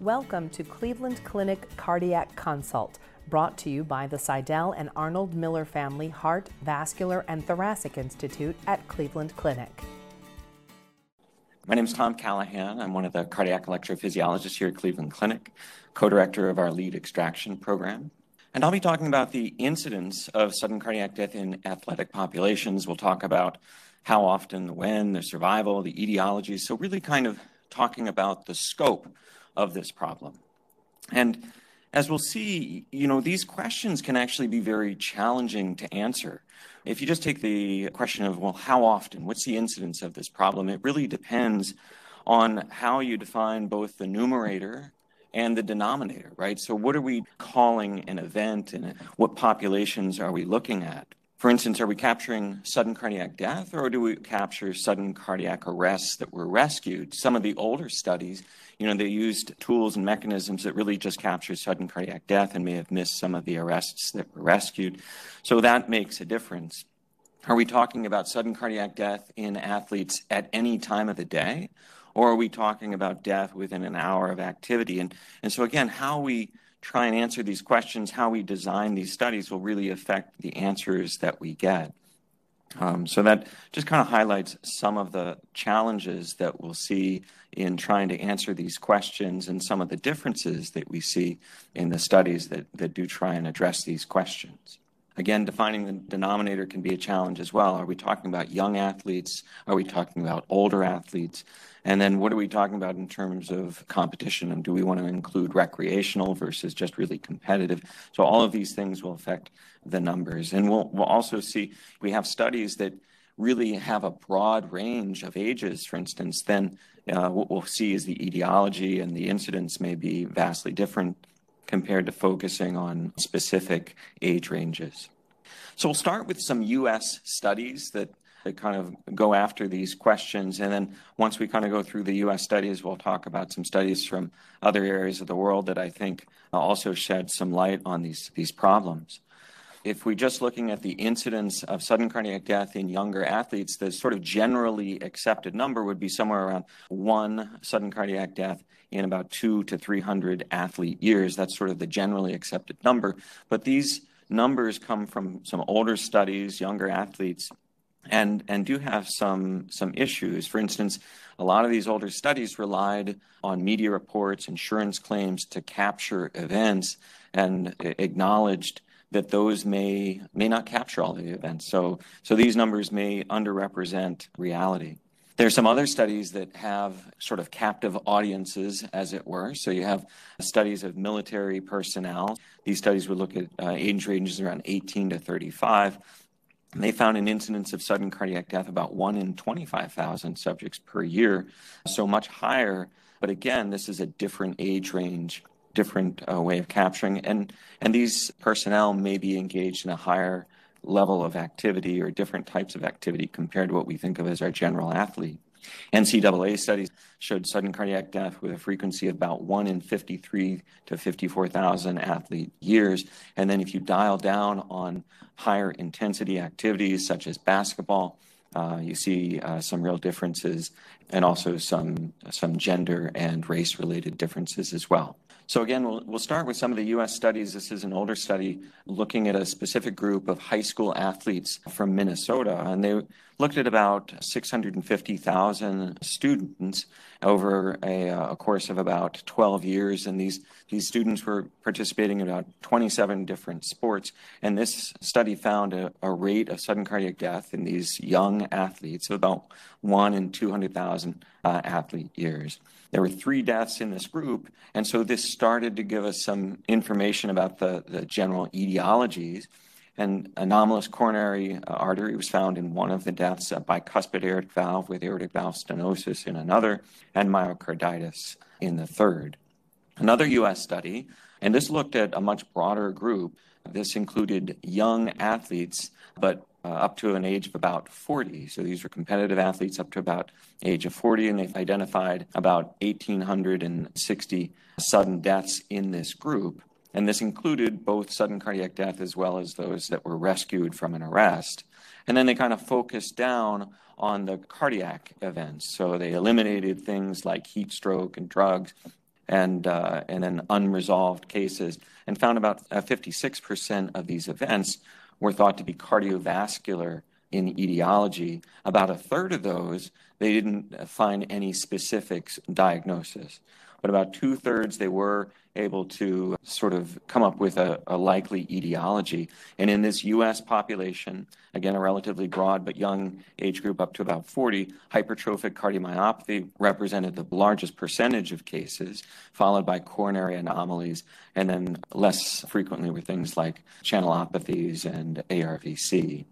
Welcome to Cleveland Clinic Cardiac Consult, brought to you by the Sydell and Arnold Miller Family Heart, Vascular, and Thoracic Institute at Cleveland Clinic. My name is Tom Callahan. I'm one of the cardiac electrophysiologists here at Cleveland Clinic, co director of our lead extraction program. And I'll be talking about the incidence of sudden cardiac death in athletic populations. We'll talk about how often, when, the survival, the etiology. So, really, kind of talking about the scope of this problem. And as we'll see, you know, these questions can actually be very challenging to answer. If you just take the question of, well, how often, what's the incidence of this problem, it really depends on how you define both the numerator and the denominator, right? So, what are we calling an event and what populations are we looking at? For instance, are we capturing sudden cardiac death or do we capture sudden cardiac arrests that were rescued? Some of the older studies, you know, they used tools and mechanisms that really just capture sudden cardiac death and may have missed some of the arrests that were rescued. So that makes a difference. Are we talking about sudden cardiac death in athletes at any time of the day? Or are we talking about death within an hour of activity? And, and so, again, how we try and answer these questions, how we design these studies will really affect the answers that we get. Um, so that just kind of highlights some of the challenges that we'll see in trying to answer these questions and some of the differences that we see in the studies that, that do try and address these questions. Again, defining the denominator can be a challenge as well. Are we talking about young athletes? Are we talking about older athletes? And then what are we talking about in terms of competition? And do we want to include recreational versus just really competitive? So all of these things will affect the numbers. And we'll, we'll also see we have studies that really have a broad range of ages, for instance, then uh, what we'll see is the etiology and the incidence may be vastly different compared to focusing on specific age ranges. So we'll start with some US studies that, that kind of go after these questions. And then once we kind of go through the US studies, we'll talk about some studies from other areas of the world that I think also shed some light on these, these problems. If we're just looking at the incidence of sudden cardiac death in younger athletes, the sort of generally accepted number would be somewhere around one sudden cardiac death in about two to 300 athlete years. That's sort of the generally accepted number. But these numbers come from some older studies, younger athletes, and, and do have some, some issues. For instance, a lot of these older studies relied on media reports, insurance claims to capture events, and acknowledged that those may may not capture all the events. So so these numbers may underrepresent reality. There are some other studies that have sort of captive audiences, as it were. So you have studies of military personnel. These studies would look at uh, age ranges around 18 to 35. They found an incidence of sudden cardiac death about 1 in 25,000 subjects per year, so much higher. But again, this is a different age range different uh, way of capturing. And, and these personnel may be engaged in a higher level of activity or different types of activity compared to what we think of as our general athlete. NCAA studies showed sudden cardiac death with a frequency of about 1 in 53 to 54,000 athlete years. And then if you dial down on higher intensity activities such as basketball, uh, you see uh, some real differences and also some, some gender and race related differences as well. So again, we'll, we'll start with some of the U.S. studies. This is an older study looking at a specific group of high school athletes from Minnesota, and they looked at about 650,000 students over a, uh, a, course of about 12 years. And these, these students were participating in about 27 different sports. And this study found a, a rate of sudden cardiac death in these young athletes of about 1 in 200,000 uh, athlete years. There were three deaths in this group, and so this started to give us some information about the, the general etiologies. And anomalous coronary artery was found in one of the deaths, a bicuspid aortic valve with aortic valve stenosis in another, and myocarditis in the third. Another U.S. study, and this looked at a much broader group. This included young athletes, but uh, up to an age of about 40. So these were competitive athletes up to about age of 40, and they've identified about 1,860 sudden deaths in this group. And this included both sudden cardiac death as well as those that were rescued from an arrest. And then they kind of focused down on the cardiac events. So they eliminated things like heat stroke and drugs and, uh, and then unresolved cases, and found about 56% uh, of these events were thought to be cardiovascular in etiology. About a third of those, they didn't find any specific diagnosis. But about two thirds, they were able to sort of come up with a, a, likely etiology. And in this US population, again, a relatively broad but young age group up to about 40, hypertrophic cardiomyopathy represented the largest percentage of cases, followed by coronary anomalies, and then less frequently were things like channelopathies and ARVC.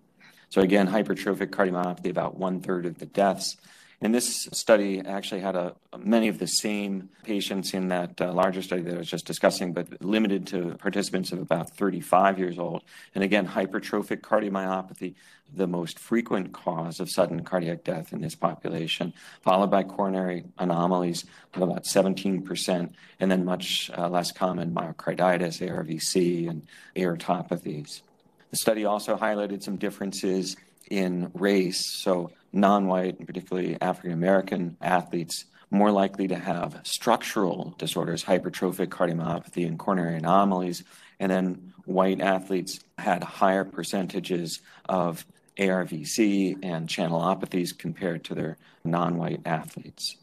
So again, hypertrophic cardiomyopathy, about one third of the deaths. And this study actually had a, many of the same patients in that uh, larger study that I was just discussing, but limited to participants of about 35 years old. And again, hypertrophic cardiomyopathy, the most frequent cause of sudden cardiac death in this population, followed by coronary anomalies of about 17%, and then much uh, less common myocarditis, ARVC, and aortopathies. The study also highlighted some differences in race, so non white, and particularly African American athletes, more likely to have structural disorders, hypertrophic cardiomyopathy, and coronary anomalies. And then white athletes had higher percentages of ARVC and channelopathies compared to their non white athletes.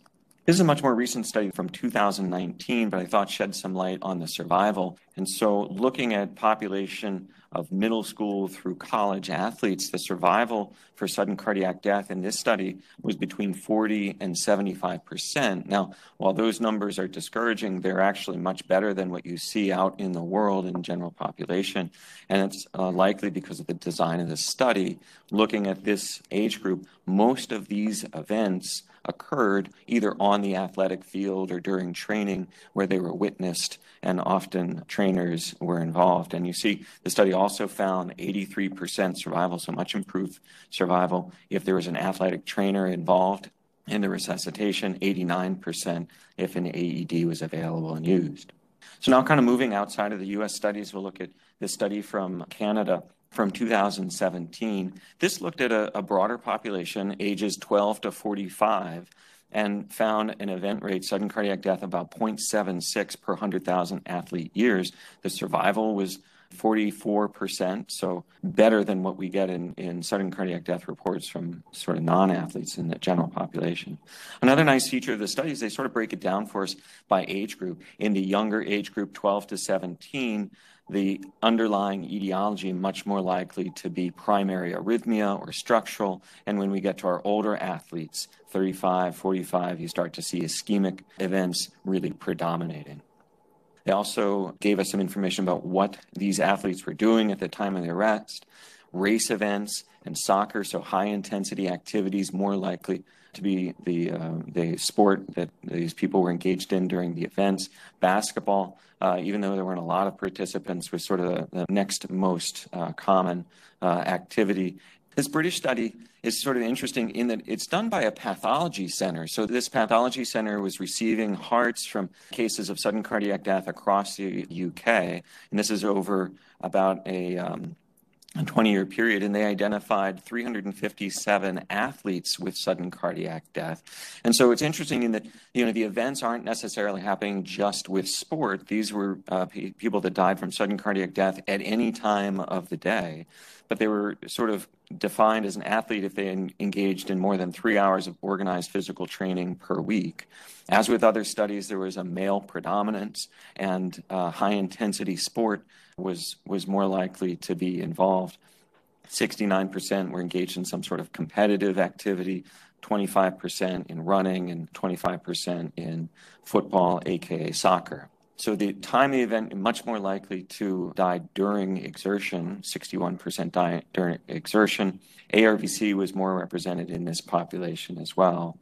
This is a much more recent study from 2019, but I thought shed some light on the survival. And so, looking at population of middle school through college athletes, the survival for sudden cardiac death in this study was between 40 and 75 percent. Now, while those numbers are discouraging, they're actually much better than what you see out in the world in general population, and it's uh, likely because of the design of the study. Looking at this age group, most of these events occurred either on the athletic field or during training where they were witnessed, and often trainers were involved. And you see, the study also found 83% survival, so much improved survival if there was an athletic trainer involved in the resuscitation, 89% if an AED was available and used. So now kind of moving outside of the US studies, we'll look at this study from Canada from 2017. This looked at a, a, broader population, ages 12 to 45, and found an event rate, sudden cardiac death, about 0.76 per 100,000 athlete years. The survival was 44%, so better than what we get in, in sudden cardiac death reports from sort of non athletes in the general population. Another nice feature of the study is they sort of break it down for us by age group. In the younger age group, 12 to 17, the underlying etiology much more likely to be primary arrhythmia or structural. And when we get to our older athletes, 35, 45, you start to see ischemic events really predominating. They also gave us some information about what these athletes were doing at the time of the arrest, race events, and soccer, so high intensity activities more likely to be the uh, the sport that these people were engaged in during the events. Basketball, uh, even though there weren't a lot of participants, was sort of the, the next most uh, common uh, activity. This British study is sort of interesting in that it's done by a pathology center. So this pathology center was receiving hearts from cases of sudden cardiac death across the UK, and this is over about a um, a 20 year period, and they identified 357 athletes with sudden cardiac death. And so it's interesting in that you know the events aren't necessarily happening just with sport. These were uh, people that died from sudden cardiac death at any time of the day, but they were sort of defined as an athlete if they engaged in more than three hours of organized physical training per week. As with other studies, there was a male predominance, and uh, high intensity sport was, was more likely to be involved. 69% were engaged in some sort of competitive activity, 25% in running, and 25% in football, aka soccer. So the time of the event much more likely to die during exertion. 61% die during exertion. ARVC was more represented in this population as well.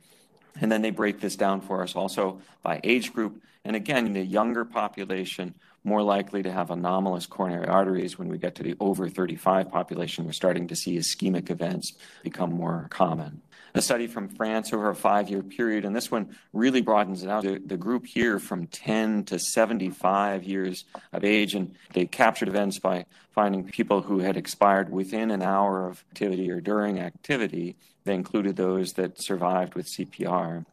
And then they break this down for us also by age group. And again, in the younger population, more likely to have anomalous coronary arteries. When we get to the over 35 population, we're starting to see ischemic events become more common a study from France over a five year period, and this one really broadens it out. The, the, group here from 10 to 75 years of age, and they captured events by finding people who had expired within an hour of activity or during activity. They included those that survived with CPR.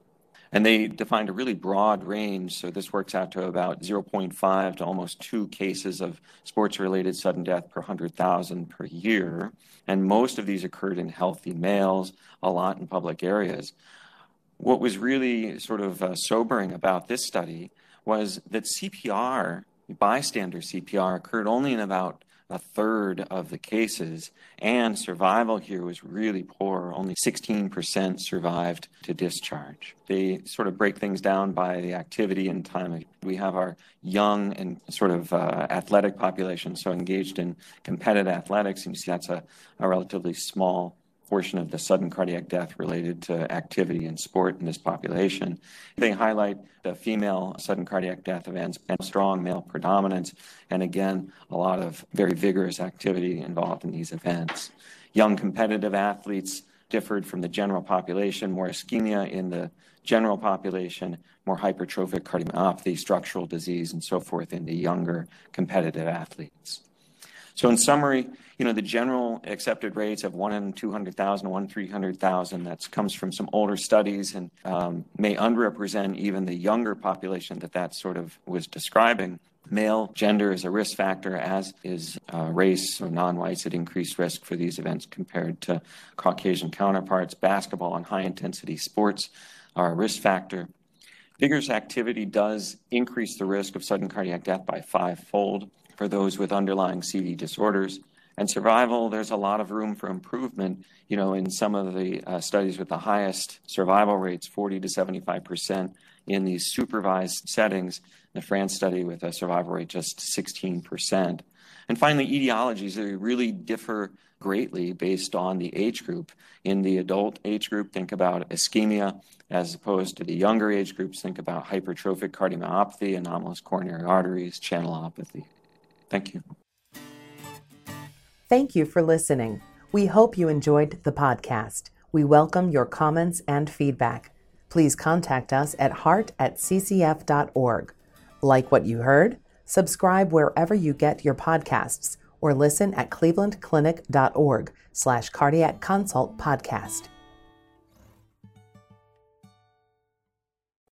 And they defined a really broad range. So this works out to about 0.5 to almost two cases of sports related sudden death per 100,000 per year. And most of these occurred in healthy males, a lot in public areas. What was really sort of uh, sobering about this study was that CPR, bystander CPR, occurred only in about a third of the cases, and survival here was really poor. Only 16% survived to discharge. They sort of break things down by the activity and time. We have our young and sort of uh, athletic population, so engaged in competitive athletics, and you see that's a, a relatively small portion of the sudden cardiac death related to activity and sport in this population. They highlight the female sudden cardiac death events and strong male predominance, and again, a lot of very vigorous activity involved in these events. Young competitive athletes differed from the general population, more ischemia in the general population, more hypertrophic cardiomyopathy, structural disease, and so forth in the younger competitive athletes. So in summary, you know, the general accepted rates of one in 200,000, one in 300,000, that comes from some older studies and um, may underrepresent even the younger population that that sort of was describing. Male gender is a risk factor, as is uh, race or non whites at increased risk for these events compared to Caucasian counterparts. Basketball and high intensity sports are a risk factor. Vigorous activity does increase the risk of sudden cardiac death by fivefold for those with underlying CV disorders. And survival, there's a lot of room for improvement. You know, in some of the uh, studies with the highest survival rates, 40 to 75% in these supervised settings, the France study with a survival rate just 16%. And finally, etiologies, they really differ greatly based on the age group. In the adult age group, think about ischemia, as opposed to the younger age groups, think about hypertrophic cardiomyopathy, anomalous coronary arteries, channelopathy. Thank you. Thank you for listening. We hope you enjoyed the podcast. We welcome your comments and feedback. Please contact us at heart at ccf.org. Like what you heard? Subscribe wherever you get your podcasts or listen at clevelandclinic.org slash cardiac consult podcast.